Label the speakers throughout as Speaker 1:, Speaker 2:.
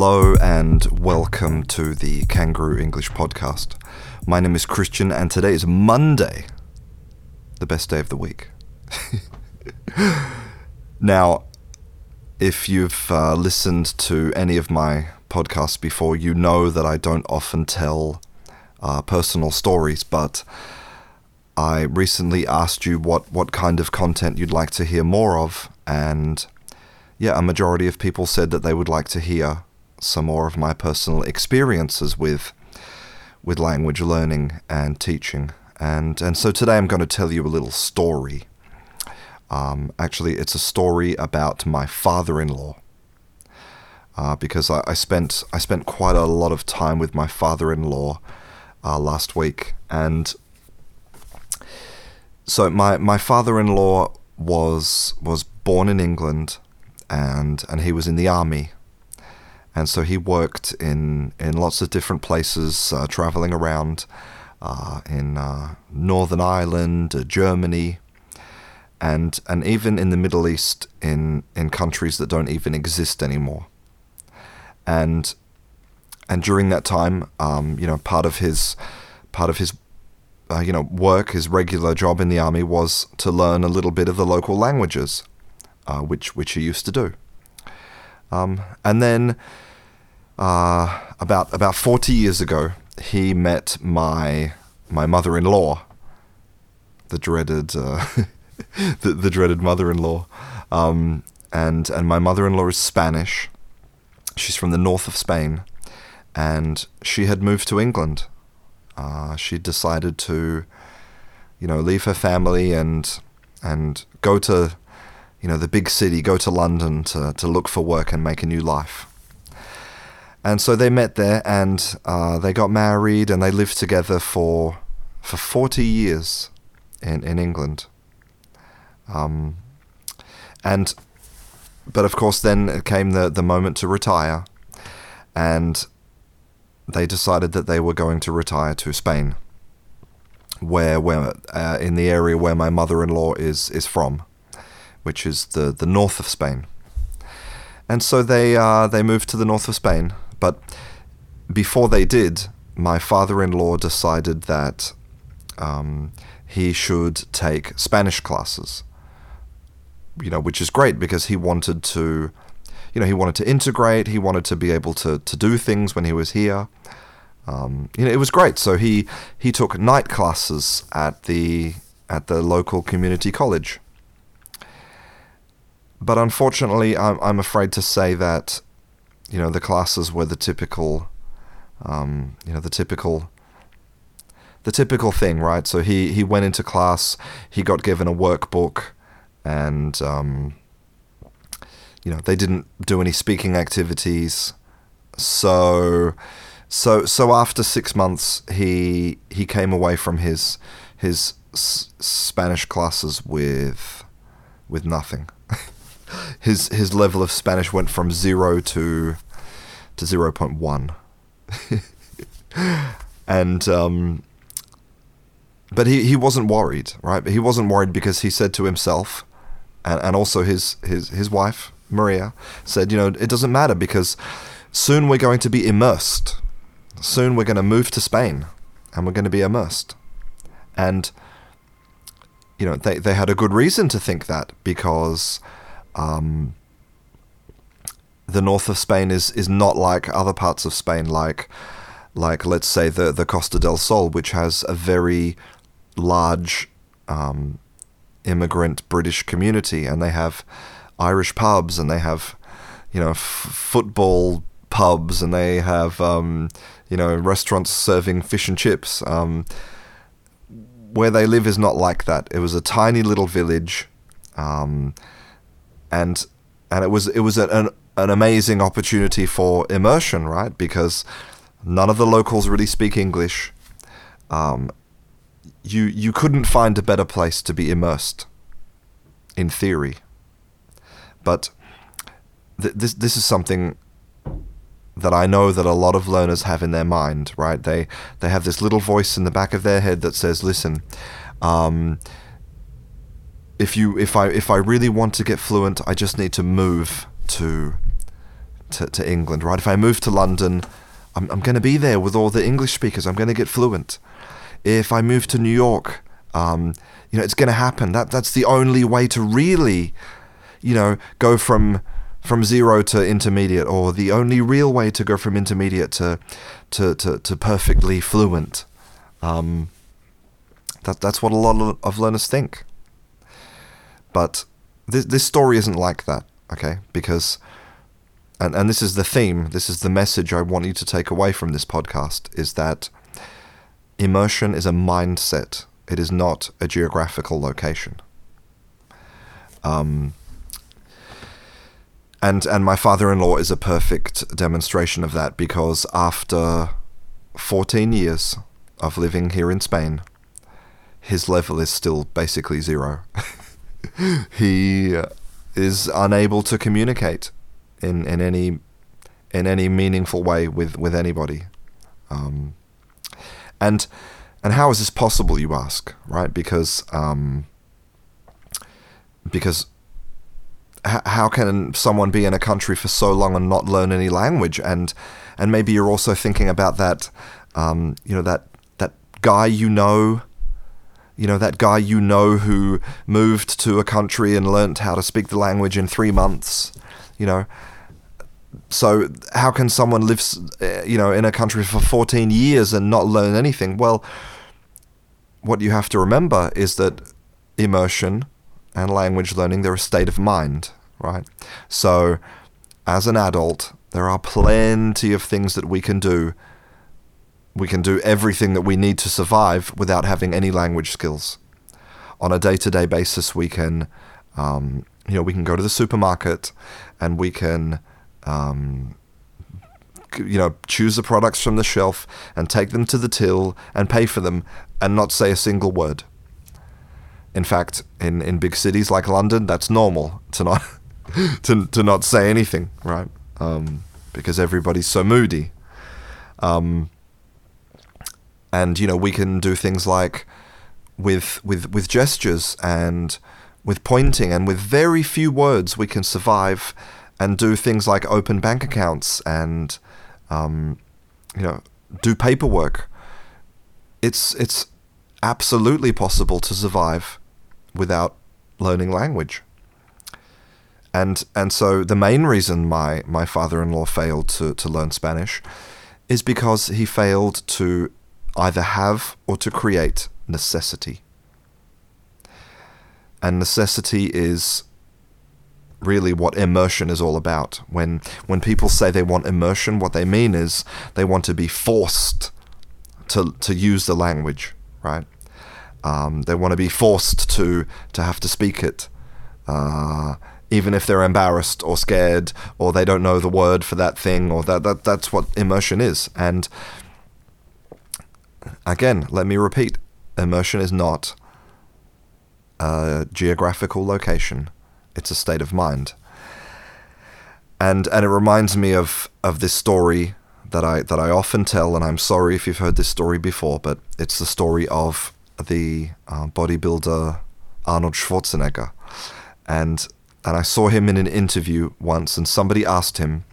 Speaker 1: Hello and welcome to the Kangaroo English podcast. My name is Christian and today is Monday, the best day of the week. now, if you've uh, listened to any of my podcasts before, you know that I don't often tell uh, personal stories, but I recently asked you what, what kind of content you'd like to hear more of, and yeah, a majority of people said that they would like to hear some more of my personal experiences with with language learning and teaching. And and so today I'm going to tell you a little story. Um, actually, it's a story about my father-in-law. Uh, because I, I, spent I spent quite a lot of time with my father-in-law uh, last week, and so my my father-in-law was was born in England and and he was in the army, and so he worked in in lots of different places, uh, traveling around uh, in uh, Northern Ireland, uh, Germany, and and even in the Middle East, in in countries that don't even exist anymore, and and during that time, um, you know, part of his part of his uh, you know work, his regular job in the army was to learn a little bit of the local languages uh, which which he used to do. Um, and then uh, about about forty years ago, he met my my mother-in-law, the dreaded uh, the, the dreaded mother-in-law, um, and and my mother-in-law is Spanish. She's from the north of Spain, and she had moved to England. Uh, she decided to, you know, leave her family and and go to you know, the big city, go to London to, to look for work and make a new life. And so they met there and uh, they got married and they lived together for for 40 years in, in England. Um, and but of course then came the, the moment to retire and they decided that they were going to retire to Spain where, where uh, in the area where my mother-in-law is is from which is the, the north of Spain. And so they uh, they moved to the north of Spain. But before they did, my father-in-law decided that um, he should take Spanish classes. You know, which is great because he wanted to, you know, he wanted to integrate. He wanted to be able to to do things when he was here. Um, you know, it was great. So he he took night classes at the at the local community college. But unfortunately, I'm, I'm afraid to say that, you know, the classes were the typical, um, you know, the typical, the typical thing, right? So he, he went into class, he got given a workbook, and, um, you know, they didn't do any speaking activities. So, so, so after six months, he he came away from his his s- Spanish classes with with nothing his his level of Spanish went from zero to to zero point one, and um, but he, he wasn't worried, right? He wasn't worried because he said to himself, and, and also his, his his wife Maria said, you know, it doesn't matter because soon we're going to be immersed. Soon we're going to move to Spain, and we're going to be immersed, and you know they they had a good reason to think that because um, the north of Spain is is not like other parts of Spain, like like let's say the the Costa del Sol, which has a very large um, immigrant British community, and they have Irish pubs, and they have you know f- football pubs, and they have um, you know restaurants serving fish and chips. Um, where they live is not like that. It was a tiny little village. Um, and and it was it was an an amazing opportunity for immersion, right? Because none of the locals really speak English. Um, you you couldn't find a better place to be immersed, in theory. But th- this this is something that I know that a lot of learners have in their mind, right? They they have this little voice in the back of their head that says, "Listen." Um, if you if I if I really want to get fluent, I just need to move to to, to England, right? If I move to London, I'm, I'm going to be there with all the English speakers. I'm going to get fluent. If I move to New York, um, you know, it's going to happen. That that's the only way to really, you know, go from from zero to intermediate, or the only real way to go from intermediate to to to, to perfectly fluent. Um, that that's what a lot of, of learners think. But this this story isn't like that, okay? Because and, and this is the theme, this is the message I want you to take away from this podcast is that immersion is a mindset. It is not a geographical location. Um, and and my father-in-law is a perfect demonstration of that because after 14 years of living here in Spain, his level is still basically zero. he is unable to communicate in, in any in any meaningful way with, with anybody. Um, and and how is this possible, you ask, right? Because um, because h- how can someone be in a country for so long and not learn any language? And and maybe you're also thinking about that, um, you know, that that guy you know, you know, that guy you know who moved to a country and learnt how to speak the language in three months, you know. So how can someone live, uh, you know, in a country for 14 years and not learn anything? Well, what you have to remember is that immersion and language learning, they're a state of mind, right? So, as an adult, there are plenty of things that we can do. We can do everything that we need to survive without having any language skills. On a day-to-day basis, we can, um, you know, we can go to the supermarket, and we can, um, you know, choose the products from the shelf and take them to the till and pay for them, and not say a single word. In fact, in, in big cities like London, that's normal to not to, to not say anything, right? Um, because everybody's so moody. Um, and you know, we can do things like with with with gestures and with pointing and with very few words, we can survive and do things like open bank accounts and um, you know do paperwork. It's it's absolutely possible to survive without learning language. And and so the main reason my, my father-in-law failed to, to learn Spanish is because he failed to either have or to create necessity. And necessity is really what immersion is all about. When when people say they want immersion, what they mean is they want to be forced to to use the language, right? Um, they want to be forced to to have to speak it, uh, even if they're embarrassed or scared or they don't know the word for that thing or that that that's what immersion is. And again, let me repeat: immersion is not a geographical location; it's a state of mind. And and it reminds me of of this story that I that I often tell, and I'm sorry if you've heard this story before, but it's the story of the uh, bodybuilder Arnold Schwarzenegger, and and I saw him in an interview once, and somebody asked him,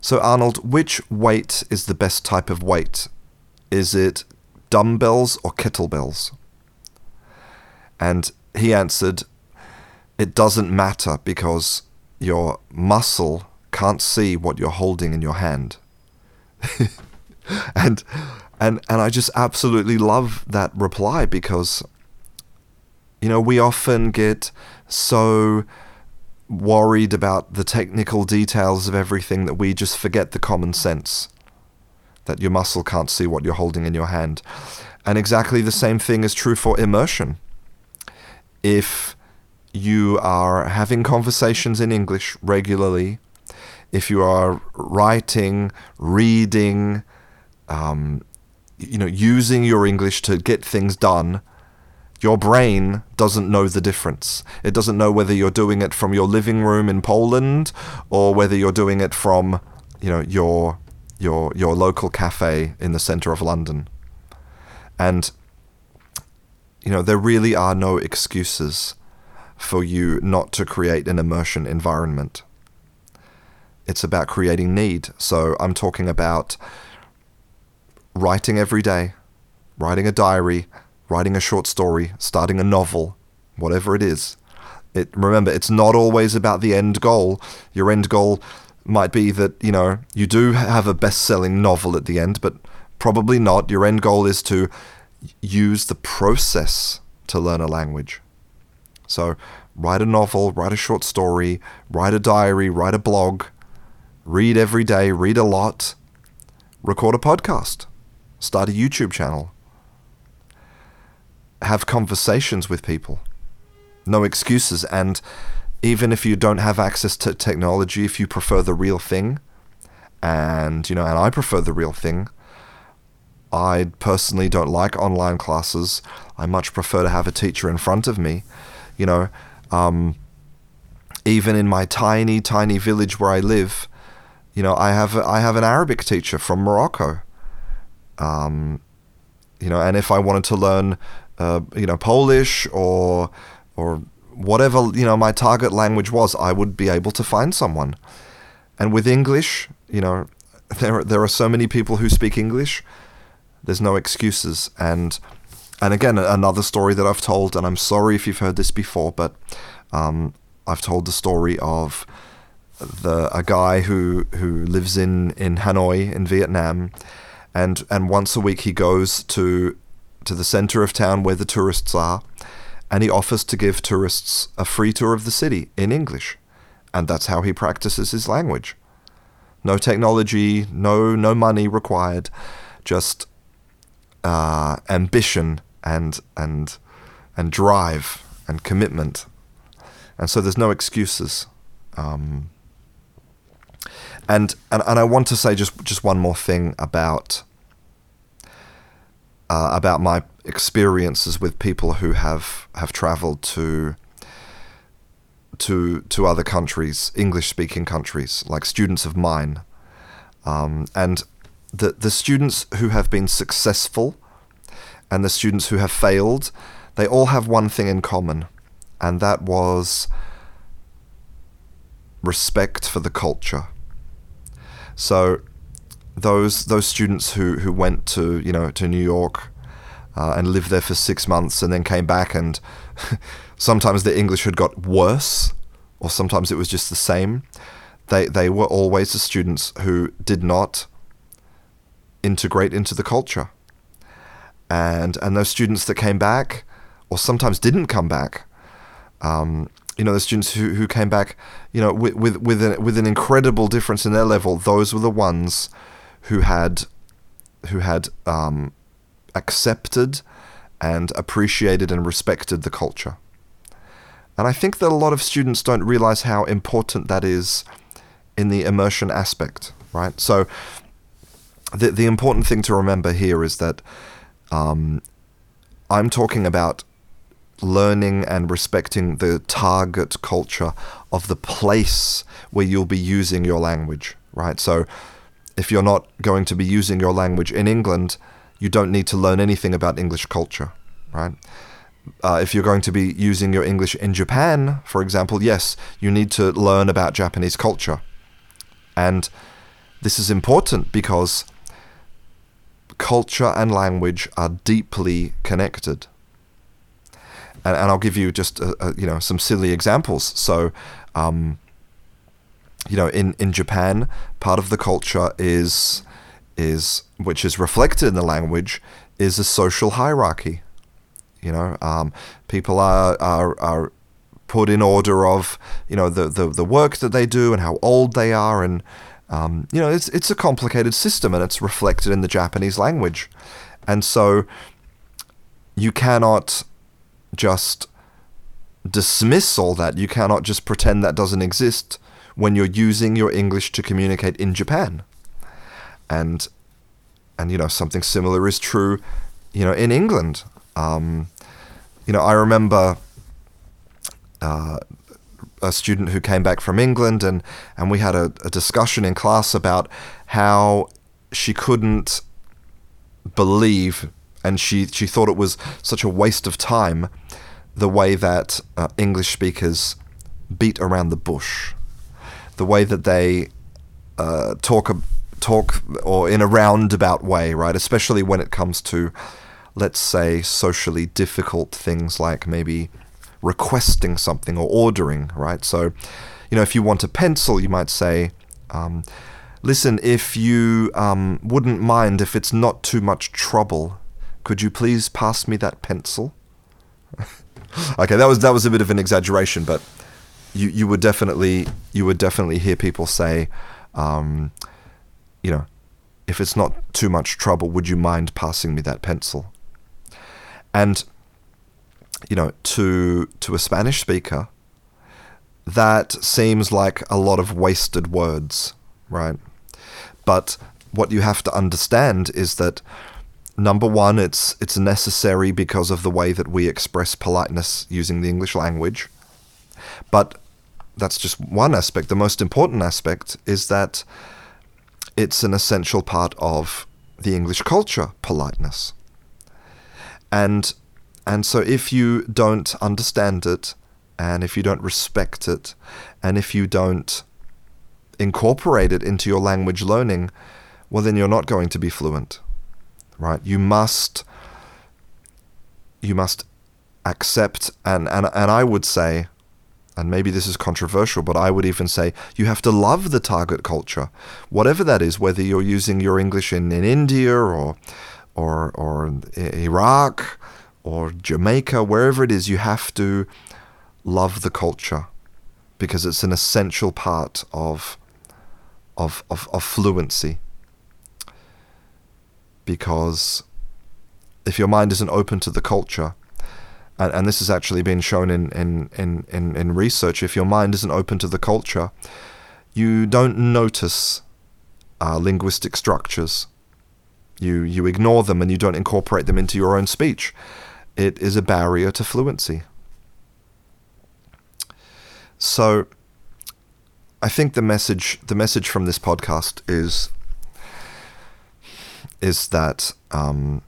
Speaker 1: "So Arnold, which weight is the best type of weight? Is it dumbbells or kettlebells?" And he answered, "It doesn't matter because your muscle can't see what you're holding in your hand." and and and I just absolutely love that reply because you know we often get so worried about the technical details of everything that we just forget the common sense that your muscle can't see what you're holding in your hand and exactly the same thing is true for immersion if you are having conversations in English regularly if you are writing reading um, you know, using your English to get things done, your brain doesn't know the difference. It doesn't know whether you're doing it from your living room in Poland or whether you're doing it from, you know, your your your local cafe in the center of London. And you know, there really are no excuses for you not to create an immersion environment. it's about creating need. So I'm talking about writing every day, writing a diary, writing a short story, starting a novel, whatever it is. It remember it's not always about the end goal. Your end goal might be that, you know, you do have a best-selling novel at the end, but probably not. Your end goal is to use the process to learn a language. So, write a novel, write a short story, write a diary, write a blog, read every day, read a lot, record a podcast, start a YouTube channel, have conversations with people. No excuses. And even if you don't have access to technology, if you prefer the real thing, and you know, and I prefer the real thing, I personally don't like online classes. I much prefer to have a teacher in front of me. You know, um, even in my tiny, tiny village where I live, you know, I have a, I have an Arabic teacher from Morocco. Um, you know, and if I wanted to learn, uh, you know, Polish or or whatever you know my target language was, I would be able to find someone. And with English, you know, there there are so many people who speak English. There's no excuses. And and again, another story that I've told, and I'm sorry if you've heard this before, but um, I've told the story of the a guy who who lives in in Hanoi in Vietnam, and and once a week he goes to to the center of town where the tourists are, and he offers to give tourists a free tour of the city in English, and that's how he practices his language. No technology, no no money required, just uh, ambition and and and drive and commitment, and so there's no excuses. Um, and, and and I want to say just just one more thing about uh, about my experiences with people who have have traveled to to to other countries, English speaking countries, like students of mine, um, and the the students who have been successful and the students who have failed, they all have one thing in common, and that was respect for the culture. So those those students who, who went to you know to New York uh, and lived there for six months and then came back and sometimes the English had got worse or sometimes it was just the same. They they were always the students who did not integrate into the culture and and those students that came back, or sometimes didn't come back, um, you know, the students who, who came back, you know, with with with an, with an incredible difference in their level, those were the ones who had who had um, accepted and appreciated and respected the culture. And I think that a lot of students don't realize how important that is in the immersion aspect, right? So the the important thing to remember here is that um, I'm talking about learning and respecting the target culture of the place where you'll be using your language, right? So if you're not going to be using your language in England, you don't need to learn anything about English culture, right? Uh, if you're going to be using your English in Japan, for example, yes, you need to learn about Japanese culture. And this is important because culture and language are deeply connected. And, and I'll give you just you know some silly examples. So, um, you know, in, in Japan, part of the culture is is which is reflected in the language is a social hierarchy. You know, um, people are, are are put in order of you know the, the the work that they do and how old they are and um, you know, it's it's a complicated system, and it's reflected in the Japanese language, and so you cannot just dismiss all that. You cannot just pretend that doesn't exist when you're using your English to communicate in Japan, and and you know something similar is true, you know, in England. Um, you know, I remember. Uh, a student who came back from England, and, and we had a, a discussion in class about how she couldn't believe, and she, she thought it was such a waste of time, the way that uh, English speakers beat around the bush, the way that they uh, talk talk or in a roundabout way, right? Especially when it comes to, let's say, socially difficult things like maybe requesting something or ordering, right? So, you know, if you want a pencil, you might say, um, listen, if you um, wouldn't mind, if it's not too much trouble, could you please pass me that pencil? okay, that was that was a bit of an exaggeration, but you you would definitely you would definitely hear people say, um, you know, if it's not too much trouble, would you mind passing me that pencil? And you know, to to a Spanish speaker, that seems like a lot of wasted words, right? But what you have to understand is that number one, it's it's necessary because of the way that we express politeness using the English language. But that's just one aspect. The most important aspect is that it's an essential part of the English culture, politeness. And and so if you don't understand it and if you don't respect it and if you don't incorporate it into your language learning, well then you're not going to be fluent. Right? You must you must accept and and, and I would say and maybe this is controversial, but I would even say you have to love the target culture, whatever that is, whether you're using your English in, in India or, or, or Iraq or Jamaica, wherever it is, you have to love the culture because it's an essential part of, of, of, of fluency. Because if your mind isn't open to the culture, and, and this has actually been shown in, in, in, in, in research, if your mind isn't open to the culture, you don't notice uh, linguistic structures. You, you ignore them and you don't incorporate them into your own speech. It is a barrier to fluency. So, I think the message the message from this podcast is is that um,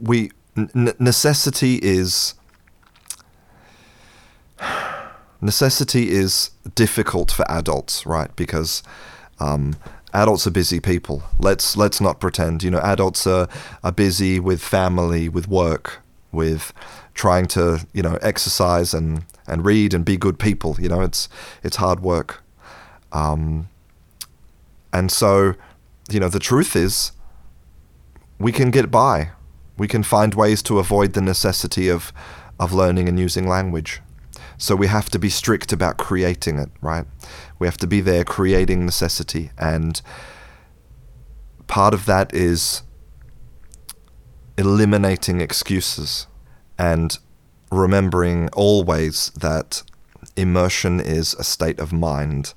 Speaker 1: we n- necessity is necessity is difficult for adults, right? Because um, adults are busy people. Let's let's not pretend. You know, adults are are busy with family, with work, with trying to you know exercise and and read and be good people. You know, it's it's hard work. Um, and so, you know, the truth is, we can get by we can find ways to avoid the necessity of, of learning and using language. So we have to be strict about creating it, right? We have to be there creating necessity. And part of that is eliminating excuses and remembering always that immersion is a state of mind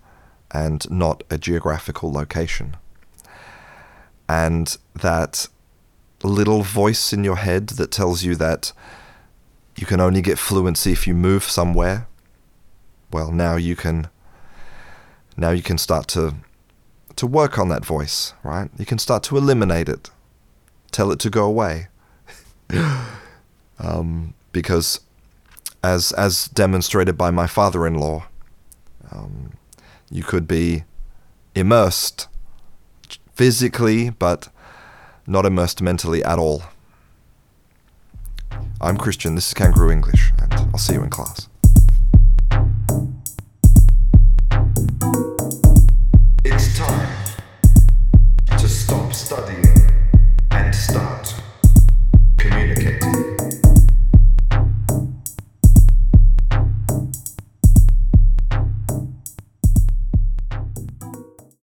Speaker 1: and not a geographical location. And that little voice in your head that tells you that you can only get fluency if you move somewhere, well, now you can now you can start to to work on that voice, right? You can start to eliminate it, tell it to go away, um, because as as demonstrated by my father-in-law, um, you could be immersed physically, but not immersed mentally at all. I'm Christian, this is Kangaroo English, and I'll see you in class.